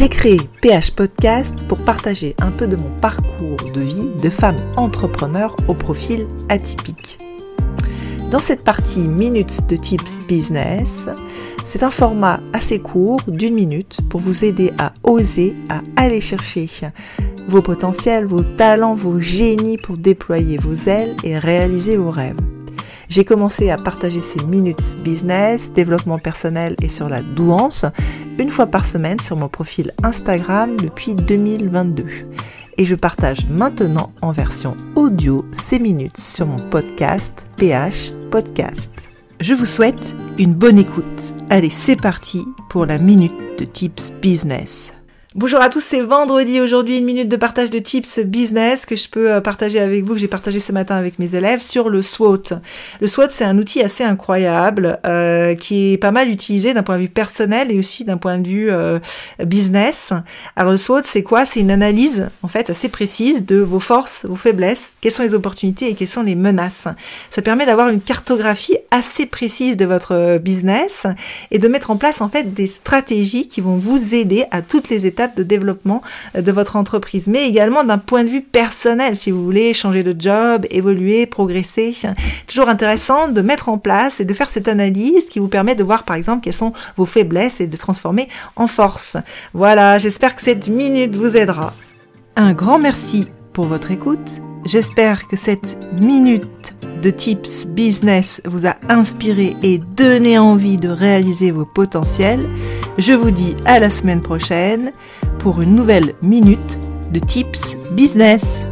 J'ai créé PH Podcast pour partager un peu de mon parcours de vie de femme entrepreneur au profil atypique. Dans cette partie Minutes de Tips Business, c'est un format assez court d'une minute pour vous aider à oser, à aller chercher vos potentiels, vos talents, vos génies pour déployer vos ailes et réaliser vos rêves. J'ai commencé à partager ces minutes business, développement personnel et sur la douance une fois par semaine sur mon profil Instagram depuis 2022. Et je partage maintenant en version audio ces minutes sur mon podcast PH Podcast. Je vous souhaite une bonne écoute. Allez, c'est parti pour la minute de Tips Business. Bonjour à tous, c'est vendredi aujourd'hui, une minute de partage de tips business que je peux euh, partager avec vous, que j'ai partagé ce matin avec mes élèves sur le SWOT. Le SWOT, c'est un outil assez incroyable euh, qui est pas mal utilisé d'un point de vue personnel et aussi d'un point de vue euh, business. Alors le SWOT, c'est quoi? C'est une analyse en fait assez précise de vos forces, vos faiblesses, quelles sont les opportunités et quelles sont les menaces. Ça permet d'avoir une cartographie assez précise de votre business et de mettre en place en fait des stratégies qui vont vous aider à toutes les étapes de développement euh, de votre entreprise, mais également d'un point de vue personnel, si vous voulez changer de job, évoluer, progresser. Toujours intéressant de mettre en place et de faire cette analyse qui vous permet de voir par exemple quelles sont vos faiblesses et de transformer en force. Voilà, j'espère que cette minute vous aidera. Un grand merci pour votre écoute. J'espère que cette minute de tips business vous a inspiré et donné envie de réaliser vos potentiels. Je vous dis à la semaine prochaine pour une nouvelle minute de tips business.